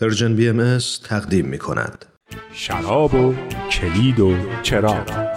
Persian BMS تقدیم می کند. شراب و کلید و چراغ.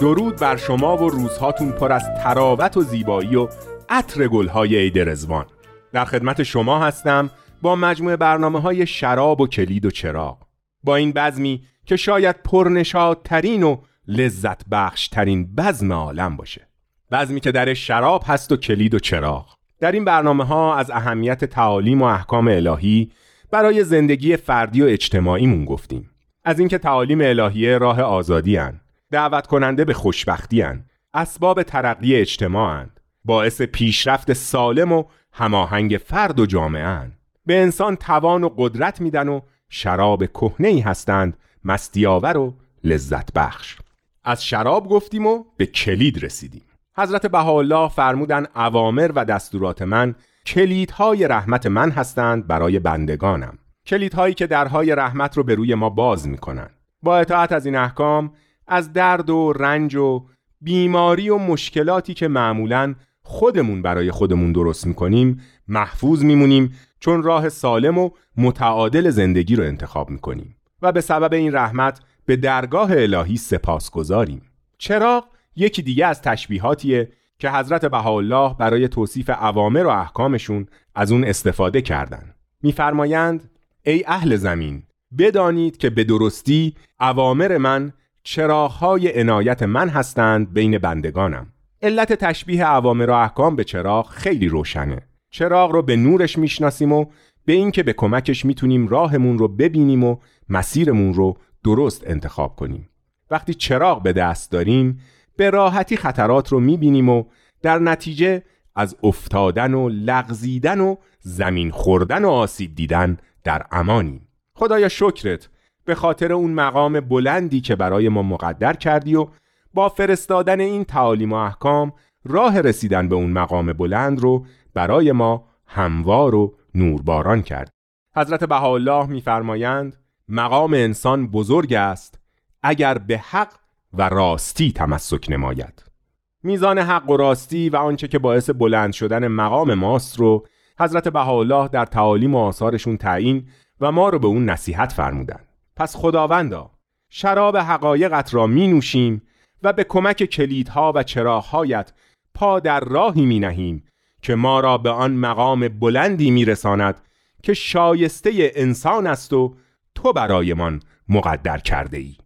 درود بر شما و روزهاتون پر از طراوت و زیبایی و عطر گلهای عید رضوان در خدمت شما هستم با مجموعه برنامه های شراب و کلید و چراغ. با این بزمی که شاید پرنشادترین و لذت بخشترین بزم عالم باشه. بزمی که در شراب هست و کلید و چراغ. در این برنامه ها از اهمیت تعالیم و احکام الهی برای زندگی فردی و اجتماعیمون گفتیم از اینکه تعالیم الهیه راه آزادی هن. دعوت کننده به خوشبختی هن. اسباب ترقی اجتماع هن. باعث پیشرفت سالم و هماهنگ فرد و جامعه هن. به انسان توان و قدرت میدن و شراب کهنه ای هستند مستیاور و لذت بخش از شراب گفتیم و به کلید رسیدیم حضرت بهاءالله فرمودن اوامر و دستورات من کلیدهای رحمت من هستند برای بندگانم. کلیدهایی که درهای رحمت رو به روی ما باز می‌کنن با اطاعت از این احکام از درد و رنج و بیماری و مشکلاتی که معمولا خودمون برای خودمون درست می‌کنیم محفوظ میمونیم چون راه سالم و متعادل زندگی رو انتخاب می‌کنیم. و به سبب این رحمت به درگاه الهی سپاس گذاریم چراغ یکی دیگه از تشبیهاتیه که حضرت بهاءالله برای توصیف عوامر و احکامشون از اون استفاده کردن. میفرمایند ای اهل زمین بدانید که به درستی عوامر من چراغهای عنایت من هستند بین بندگانم. علت تشبیه عوامر و احکام به چراغ خیلی روشنه. چراغ رو به نورش می‌شناسیم و به اینکه به کمکش می‌تونیم راهمون رو ببینیم و مسیرمون رو درست انتخاب کنیم. وقتی چراغ به دست داریم به راحتی خطرات رو می‌بینیم و در نتیجه از افتادن و لغزیدن و زمین خوردن و آسیب دیدن در امانیم. خدایا شکرت به خاطر اون مقام بلندی که برای ما مقدر کردی و با فرستادن این تعالیم و احکام راه رسیدن به اون مقام بلند رو برای ما هموار و نورباران کرد. حضرت بهاءالله میفرمایند مقام انسان بزرگ است اگر به حق و راستی تمسک نماید. میزان حق و راستی و آنچه که باعث بلند شدن مقام ماست رو حضرت بهاءالله در تعالیم و آثارشون تعیین و ما رو به اون نصیحت فرمودن پس خداوندا شراب حقایقت را می نوشیم و به کمک کلیدها و چراغهایت پا در راهی می نهیم که ما را به آن مقام بلندی می رساند که شایسته انسان است و تو برایمان مقدر کرده ای